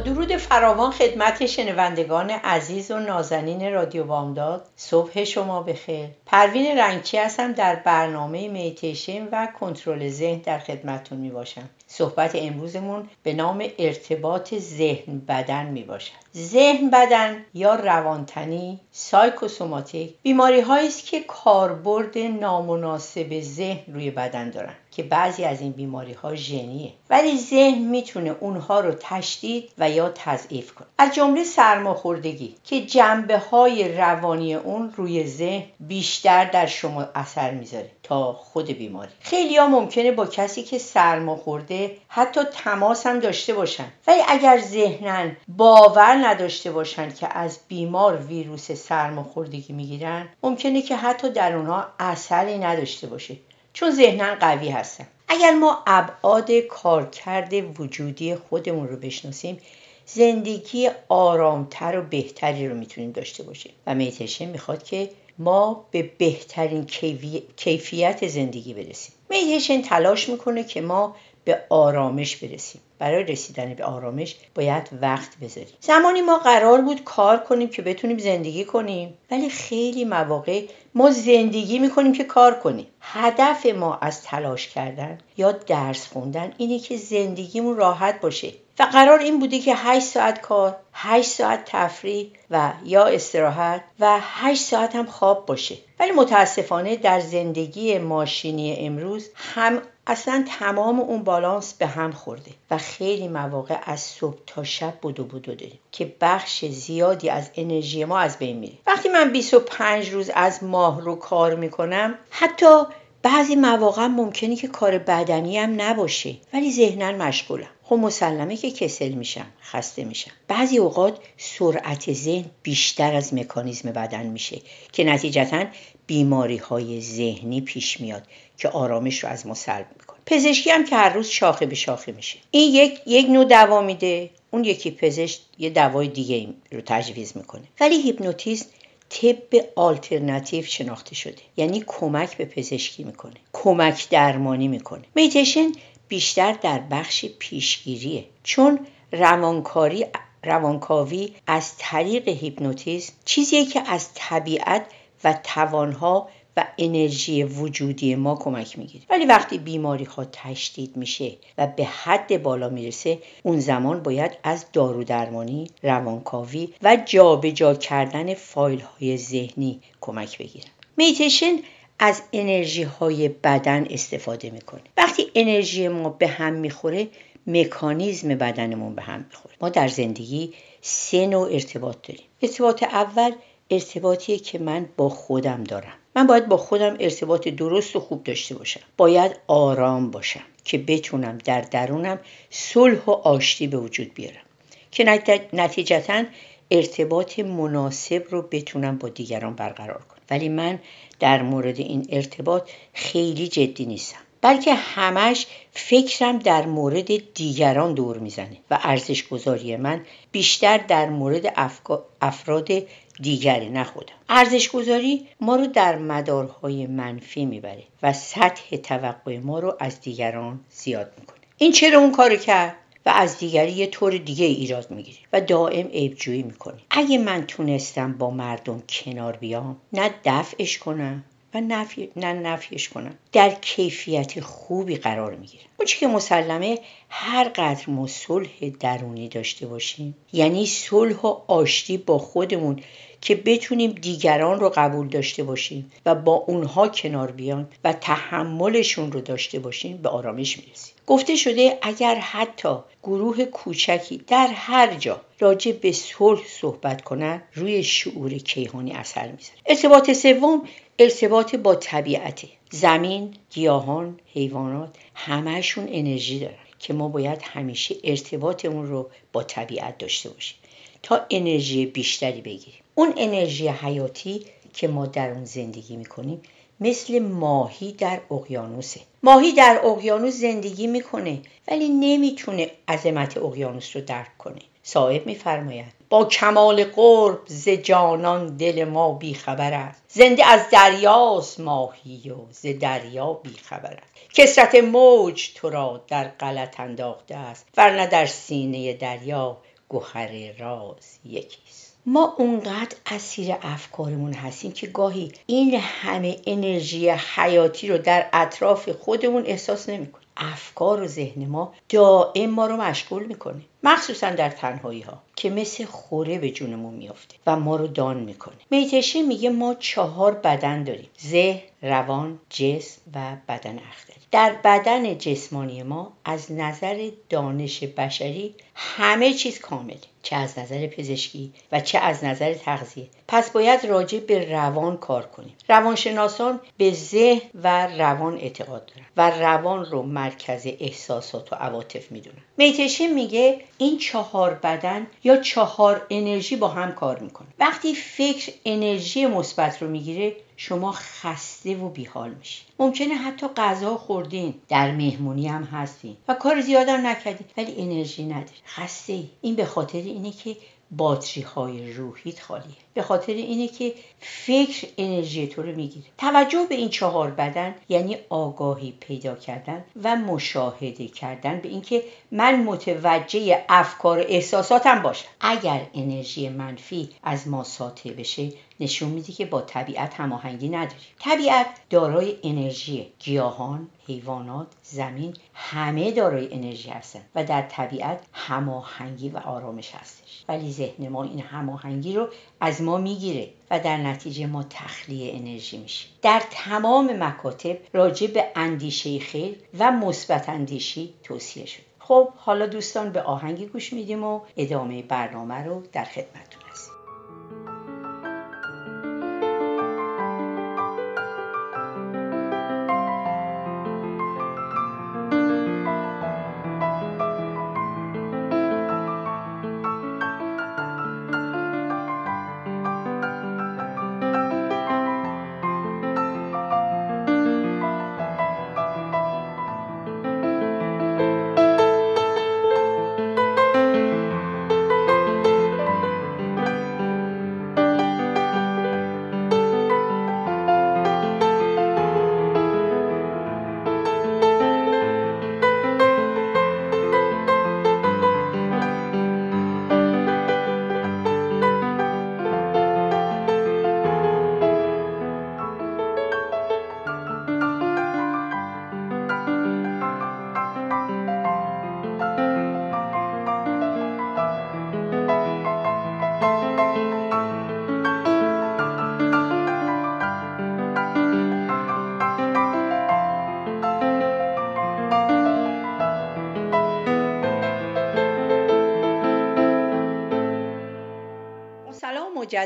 درود فراوان خدمت شنوندگان عزیز و نازنین رادیو بامداد. صبح شما بخیر. پروین رنگچی هستم در برنامه میتیشن و کنترل ذهن در خدمتون می باشم صحبت امروزمون به نام ارتباط ذهن بدن می باشد ذهن بدن یا روانتنی سایکوسوماتیک بیماری است که کاربرد نامناسب ذهن روی بدن دارن. که بعضی از این بیماری ها ژنیه. ولی ذهن می‌تونه اونها رو تشدید و یا تضعیف کنه. از جمله سرماخوردگی که جنبه های روانی اون روی ذهن بیشتر در شما اثر می‌ذاره تا خود بیماری. خیلی ها ممکنه با کسی که سرماخورده حتی تماس هم داشته باشن. ولی اگر ذهنن باور نداشته باشن که از بیمار ویروس سرماخوردگی می‌گیرن ممکنه که حتی در اونها اثری نداشته باشه. چون ذهنا قوی هستن. اگر ما ابعاد کارکرد وجودی خودمون رو بشناسیم زندگی آرامتر و بهتری رو می‌تونیم داشته باشیم. و میتشه می‌خواد که ما به بهترین کیفیت زندگی برسیم. میتیشن تلاش می‌کنه که ما به آرامش برسیم. برای رسیدن به آرامش باید وقت بذاریم. زمانی ما قرار بود کار کنیم که بتونیم زندگی کنیم ولی خیلی مواقع ما زندگی می‌کنیم که کار کنیم. هدف ما از تلاش کردن یا درس خوندن اینه که زندگیمون راحت باشه. و قرار این بوده که 8 ساعت کار 8 ساعت تفریح و یا استراحت و 8 ساعت هم خواب باشه. ولی متاسفانه در زندگی ماشینی امروز هم اصلا تمام اون بالانس به هم خورده و خیلی مواقع از صبح تا شب بدو بدو داریم که بخش زیادی از انرژی ما از بین میره. وقتی من 25 روز از ماه رو کار می‌کنم حتی بعضی مواقع ممکنه که کار بدنی هم نباشه ولی ذهنا مشغولم. خب مسلمه که کسل میشم خسته میشم. بعضی اوقات سرعت ذهن بیشتر از مکانیزم بدن میشه که نتیجتا بیماری های ذهنی پیش میاد که آرامش رو از ما سلب می‌کنه. پزشکی هم که هر روز شاخه به شاخه میشه. این یک یک نوع دوا میده اون یکی پزشک یه دوای دیگه رو تجویز می‌کنه. ولی هیپنوتیزم طب آلترناتیو شناخته شده. یعنی کمک به پزشکی می‌کنه. کمک درمانی می‌کنه. مدیتیشن بیشتر در بخش پیشگیریه. چون روانکاری روانکاوی از طریق هیپنوتیزم چیزیه که از طبیعت و توانها و انرژی وجودی ما کمک می‌گیره. ولی وقتی بیماری ها تشدید میشه و به حد بالا می‌رسه اون زمان باید از دارو درمانی روانکاوی و جابجا جا کردن فایل های ذهنی کمک بگیرن. میتیشن از انرژی های بدن استفاده می‌کنه. وقتی انرژی ما به هم می‌خوره مکانیزم بدنمون به هم می‌خوره. ما در زندگی سه نوع ارتباط داریم. ارتباط اول ارتباطیه که من با خودم دارم. من باید با خودم ارتباط درست و خوب داشته باشم. باید آرام باشم که بتونم در درونم صلح و آشتی به وجود بیارم. که نتیجتا ارتباط مناسب رو بتونم با دیگران برقرار کنم. ولی من در مورد این ارتباط خیلی جدی نیستم. بلکه همش فکرم در مورد دیگران دور می‌زنه و ارزش گذاری من بیشتر در مورد افراد دیگری نه خودم. ارزش گذاری ما رو در مدارهای منفی می‌بره و سطح توقع ما رو از دیگران زیاد می‌کنه. این چرا اون کارو کرد؟ و از دیگری یه طور دیگه ایراد می‌گیری و دائم عیبجویی می‌کنی اگه من تونستم با مردم کنار بیام نه دفعش کنم و نفی... نه نفیش کنم. در کیفیت خوبی قرار می‌گیرم. اون که مسلمه هر قدر ما صلح درونی داشته باشیم یعنی صلح و آشتی با خودمون که بتونیم دیگران رو قبول داشته باشیم و با اونها کنار بیان و تحملشون رو داشته باشیم به آرامش می‌رسیم. گفته شده اگر حتی گروه کوچکی در هر جا راجع به صلح صحبت کنند روی شعور کیهانی اثر می‌ذاره. ارتباط سوم ارتباط با طبیعت زمین گیاهان حیوانات همهشون انرژی دارن که ما باید همیشه ارتباطمون رو با طبیعت داشته باشیم تا انرژی بیشتری بگیریم. اون انرژی حیاتی که ما در اون زندگی می‌کنیم مثل ماهی در اقیانوسه. ماهی در اقیانوس زندگی می‌کنه ولی نمی‌تونه عظمت اقیانوس رو درک کنه. صاحب میفرماید با کمال قرب ز جانان دل ما بیخبر است. زنده از دریاست ماهی و ز دریا بیخبر است. کسرت موج تو را در غلط انداخته است ورنه در سینه دریا گوهر راز یکیست. ما اونقدر اسیر افکارمون هستیم که گاهی این همه انرژی حیاتی رو در اطراف خودمون احساس نمی‌کنیم. افکار و ذهن ما دائم ما رو مشغول می‌کنه. مخصوصا در تنهایی ها که مثل خوره به جونمون میافته و ما رو دان می‌کنه. میتشه میگه ما چهار بدن داریم. ذهن روان جسم و بدن اختری. در بدن جسمانی ما از نظر دانش بشری همه چیز کامله. چه از نظر پزشکی و چه از نظر تغذیه. پس باید راجع به روان کار کنیم. روانشناسان به ذهن و روان اعتقاد دارن و روان رو مرکز احساسات و عواطف می‌دونن. میتشین میگه این چهار بدن یا چهار انرژی با هم کار می‌کنه. وقتی فکر انرژی مثبت رو می‌گیره شما خسته و بیحال میشین ممکنه حتی غذا خوردین در مهمونی هم هستین و کار زیادم نکردین ولی انرژی نداری. خسته ای. این به خاطر اینه که باتری های روحیت خالیه به خاطر اینه که فکر انرژی تو رو می‌گیره. توجه به این چهار بدن یعنی آگاهی پیدا کردن و مشاهده کردن به اینکه من متوجه افکار و احساساتم باشم. اگر انرژی منفی از ما ساطع بشه نشون میده که با طبیعت هماهنگی نداریم. طبیعت دارای انرژی گیاهان حیوانات زمین همه دارای انرژی هستن و در طبیعت هماهنگی و آرامش هستش. ولی ذهن ما این هماهنگی رو از ما می‌گیره و در نتیجه ما تخلیه انرژی میشیم در تمام مکاتب راجع به اندیشه خیر و مثبت اندیشی توصیه شد. خب حالا دوستان به آهنگی گوش میدیم و ادامه برنامه رو در خدمتتون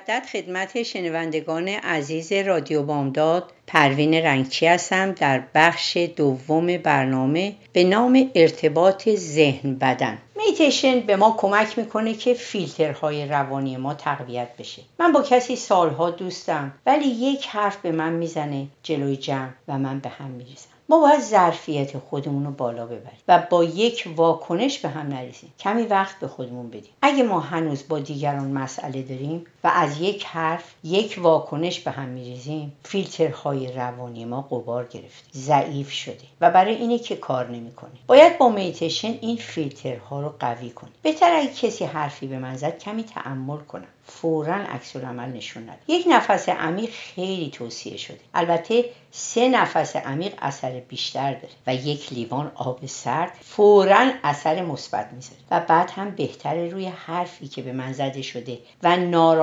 مجدد خدمت شنوندگان عزیز رادیو بامداد. پروین رنگچی هستم در بخش دوم برنامه به نام ارتباط ذهن بدن. میتیشن به ما کمک می‌کنه که فیلترهای روانی ما تقویت بشه. من با کسی سالها دوستم ولی یک حرف به من می‌زنه جلوی جمع و من به هم میریزم. ما باید ظرفیت خودمون رو بالا ببریم و با یک واکنش به هم نریزیم کمی وقت به خودمون بدیم. اگه ما هنوز با دیگران مسئله داریم و از یک حرف یک واکنش به هم میریزیم. فیلترهای روانی ما قبار گرفته ضعیف شده و برای اینه که کار نمی‌کنه باید با میتیشن این فیلترها رو قوی کنیم. بهتر اگه کسی حرفی به من زد کمی تعمل کنم. فورا عکس عمل نشون نده. یک نفس عمیق خیلی توصیه شده. البته سه نفس عمیق اثر بیشتر داره. و یک لیوان آب سرد فورا اثر مثبت می‌ذاره. و بعد هم بهتره روی حرفی که به من زده شده و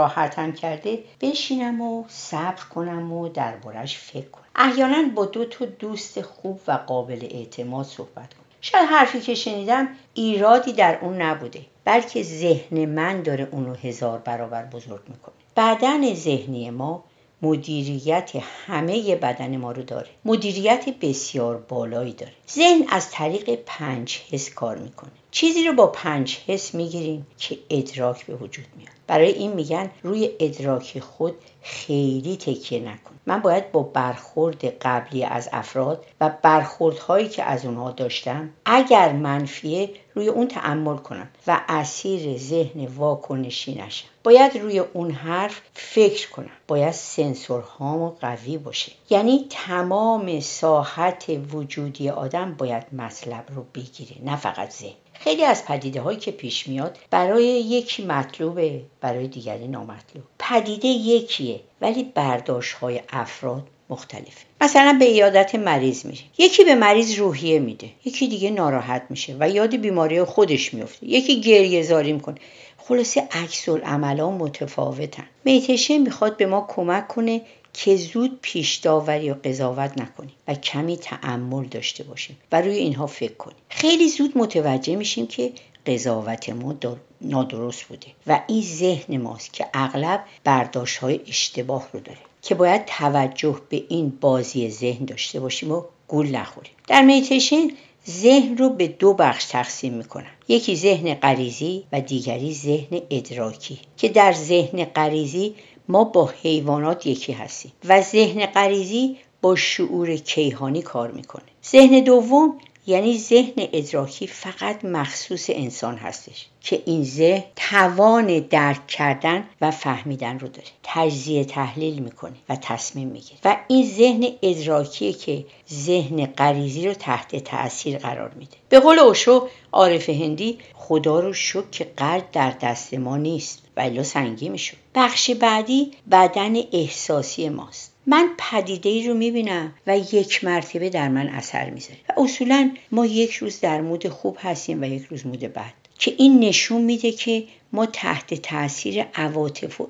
ناراحتم کرده بشینم و صبر کنم و دربارش فکر کنم. احیانا با دو تا دوست خوب و قابل اعتماد صحبت کنم. شاید حرفی که شنیدم ایرادی در اون نبوده بلکه ذهن من داره اونو هزار برابر بزرگ می‌کنه. بدن ذهنی ما مدیریت همه بدن ما رو داره. مدیریت بسیار بالایی داره. ذهن از طریق پنج حس کار می‌کنه. چیزی رو با پنج حس می‌گیریم که ادراک به وجود میاد. برای این میگن روی ادراک خود خیلی تکیه نکن. من باید با برخورد قبلی از افراد و برخوردهایی که از اونها داشتم اگر منفیه روی اون تعمل کنم و اسیر ذهن واکنشی نشم. باید روی اون حرف فکر کنم. باید سنسورهام قوی باشه. یعنی تمام ساحت وجودی آدم باید مطلب رو بگیره نه فقط ذهن. خیلی از پدیده هایی که پیش میاد برای یکی مطلوبه برای دیگری نامطلوب. پدیده یکیه ولی برداشت های افراد مختلفه. مثلا به ایادت مریض میره یکی به مریض روحیه میده. یکی دیگه ناراحت میشه و یاد بیماری خودش میفته یکی گریه زاری می‌کنه. خلاصه عکس العملا متفاوتن. میتشه می‌خواد به ما کمک کنه که زود پیش داوری و قضاوت نکنیم و کمی تعمل داشته باشیم و روی اینها فکر کنیم. خیلی زود متوجه میشیم که قضاوت ما نادرست بوده و این ذهن ماست که اغلب برداشت های اشتباه رو داره که باید توجه به این بازی ذهن داشته باشیم و گول نخوریم. در میتیشن ذهن رو به دو بخش تقسیم می‌کنن یکی ذهن غریزی و دیگری ذهن ادراکی که در ذهن غریزی ما با حیوانات یکی هستیم و ذهن غریزی با شعور کیهانی کار می‌کنه. ذهن دوم یعنی ذهن ادراکی فقط مخصوص انسان هستش که این ذهن توان درک کردن و فهمیدن رو داره. تجزیه تحلیل می‌کنه و تصمیم می‌گیره. و این ذهن ادراکیه که ذهن غریزی رو تحت تاثیر قرار میده. به قول اوشو عارف هندی خدا رو شک که قلب در دست ما نیست و سنگی می‌شد. بخش بعدی بدن احساسی ماست. من پدیده ای رو می‌بینم و یک مرتبه در من اثر می‌ذاره. و اصولا ما یک روز در مود خوب هستیم و یک روز مود بد. که این نشون میده که ما تحت تاثیر عواطف و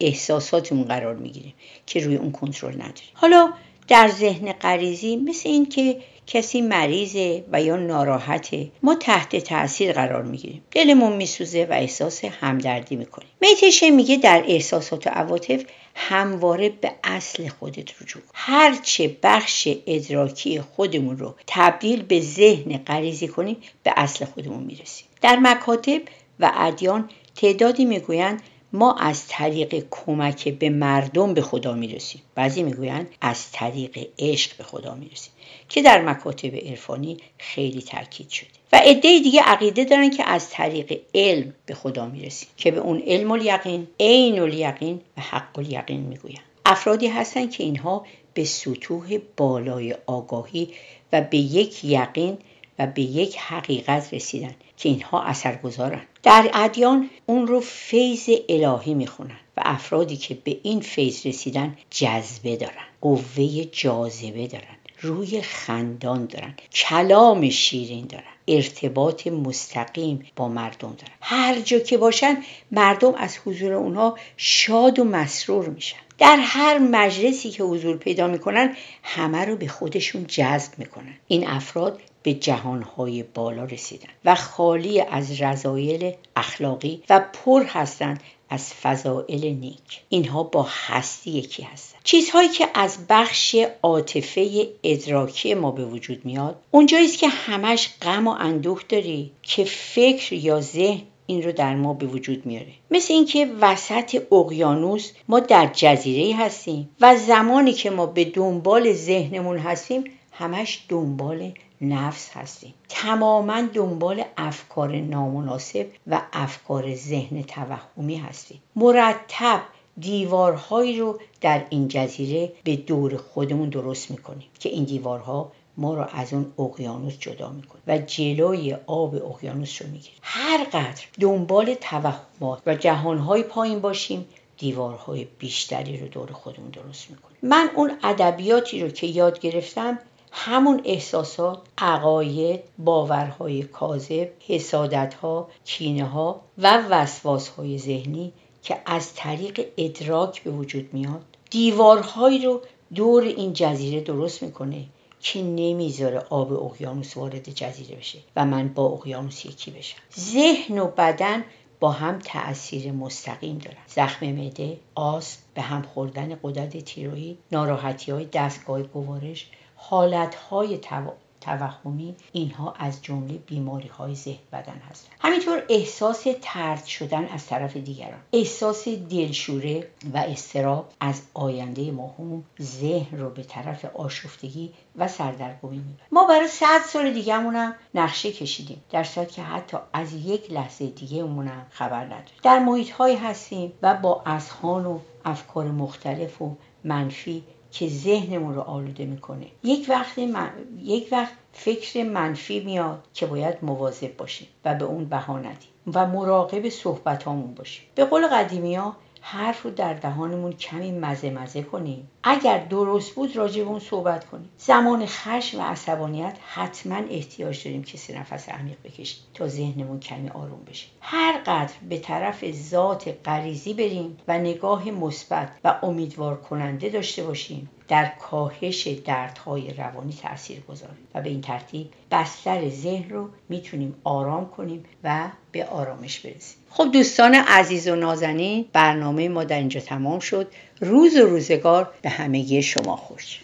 احساساتمون قرار می‌گیریم که روی اون کنترل نداریم. حالا در ذهن غریزی مثل این که کسی مریضه و یا ناراحته ما تحت تاثیر قرار می‌گیریم. دلمون میسوزه و احساس همدردی می‌کنیم. میتشه میگه در احساسات و عواطف همواره به اصل خودت رجوع هرچه بخش ادراکی خودمون رو تبدیل به ذهن غریزی کنیم به اصل خودمون می‌رسیم. در مکاتب و ادیان تعدادی می‌گویند ما از طریق کمک به مردم به خدا می‌رسیم. بعضی می‌گویند از طریق عشق به خدا می‌رسیم. که در مکاتب عرفانی خیلی تاکید شده. و عده دیگه عقیده دارن که از طریق علم به خدا می‌رسیم. که به اون علم الیقین عین الیقین و حق الیقین می‌گویند. افرادی هستند که اینها به سطوح بالای آگاهی و به یک یقین و به یک حقیقت رسیدن که اینها اثرگذارن. در ادیان اون رو فیض الهی می‌خونن و افرادی که به این فیض رسیدن جذبه دارن قوه جاذبه دارن روی خندان دارن کلام شیرین دارن ارتباط مستقیم با مردم دارن. هر جا که باشن مردم از حضور اونها شاد و مسرور میشن. در هر مجلسی که حضور پیدا می‌کنن همه رو به خودشون جذب می‌کنن. این افراد به جهانهای بالا رسیدن و خالی از رضایل اخلاقی و پر هستند از فضائل نیک. اینها با هستی یکی هستند. چیزهایی که از بخش عاطفه ادراکی ما به وجود میاد اونجایی که همش غم و اندوه داری که فکر یا ذهن این رو در ما به وجود میاره. مثل اینکه وسط اقیانوس ما در جزیره هستیم و زمانی که ما به دنبال ذهنمون هستیم همش دنبال نفس هستیم. تماما دنبال افکار نامناسب و افکار ذهن توهمی هستیم. مرتب دیوارهایی رو در این جزیره به دور خودمون درست می‌کنیم که این دیوارها ما رو از اون اقیانوس جدا می‌کنه و جلوی آب اقیانوس رو می‌گیره. هر قدر دنبال توهمات و جهانهای پایین باشیم دیوارهای بیشتری رو دور خودمون درست می‌کنیم. من اون ادبیاتی رو که یاد گرفتم همون احساسات عقاید باورهای کاذب حسادتها کینه ها و وسواسهای ذهنی که از طریق ادراک به وجود میاد دیوارهایی رو دور این جزیره درست می‌کنه که نمی‌ذاره آب اقیانوس وارد جزیره بشه و من با اقیانوس یکی بشم. ذهن و بدن با هم تأثیر مستقیم دارن. زخم معده آس به هم خوردن قدرت تیروئید ناراحتی های دستگاه گوارش حالتهای توهمی اینها از جمله بیماری های ذهن بدن هستند همینطور احساس ترد شدن از طرف دیگران. احساس دلشوره و استراب از آینده مهم ذهن رو به طرف آشفتگی و سردرگمی می‌بره. ما برای صد سال دیگهمونم نقشه کشیدیم. در صورت که حتی از یک لحظه دیگه خبر نداریم. در محیط هستیم و با اذهان و افکار مختلف و منفی که ذهنمون رو آلوده می‌کنه. یک وقت یک وقت فکر منفی میاد که باید مواظب باشیم و به اون بها ندیم و مراقب صحبت باشیم. به قول قدیمی ها حرف رو در دهانمون کمی مزه مزه کنیم. اگر درست بود راجع به اون صحبت کنیم. زمان خشم و عصبانیت حتما احتیاج داریم کسی نفس عمیق بکشیم تا ذهنمون کمی آروم بشه. هر قدر به طرف ذات غریزی بریم و نگاه مثبت و امیدوار کننده داشته باشیم. در کاهش دردهای روانی تاثیر گذاره و به این ترتیب بستر ذهن رو می‌تونیم آرام کنیم و به آرامش برسیم. خب دوستان عزیز و نازنین برنامه ما در اینجا تمام شد. روز و روزگار به همگی شما خوش.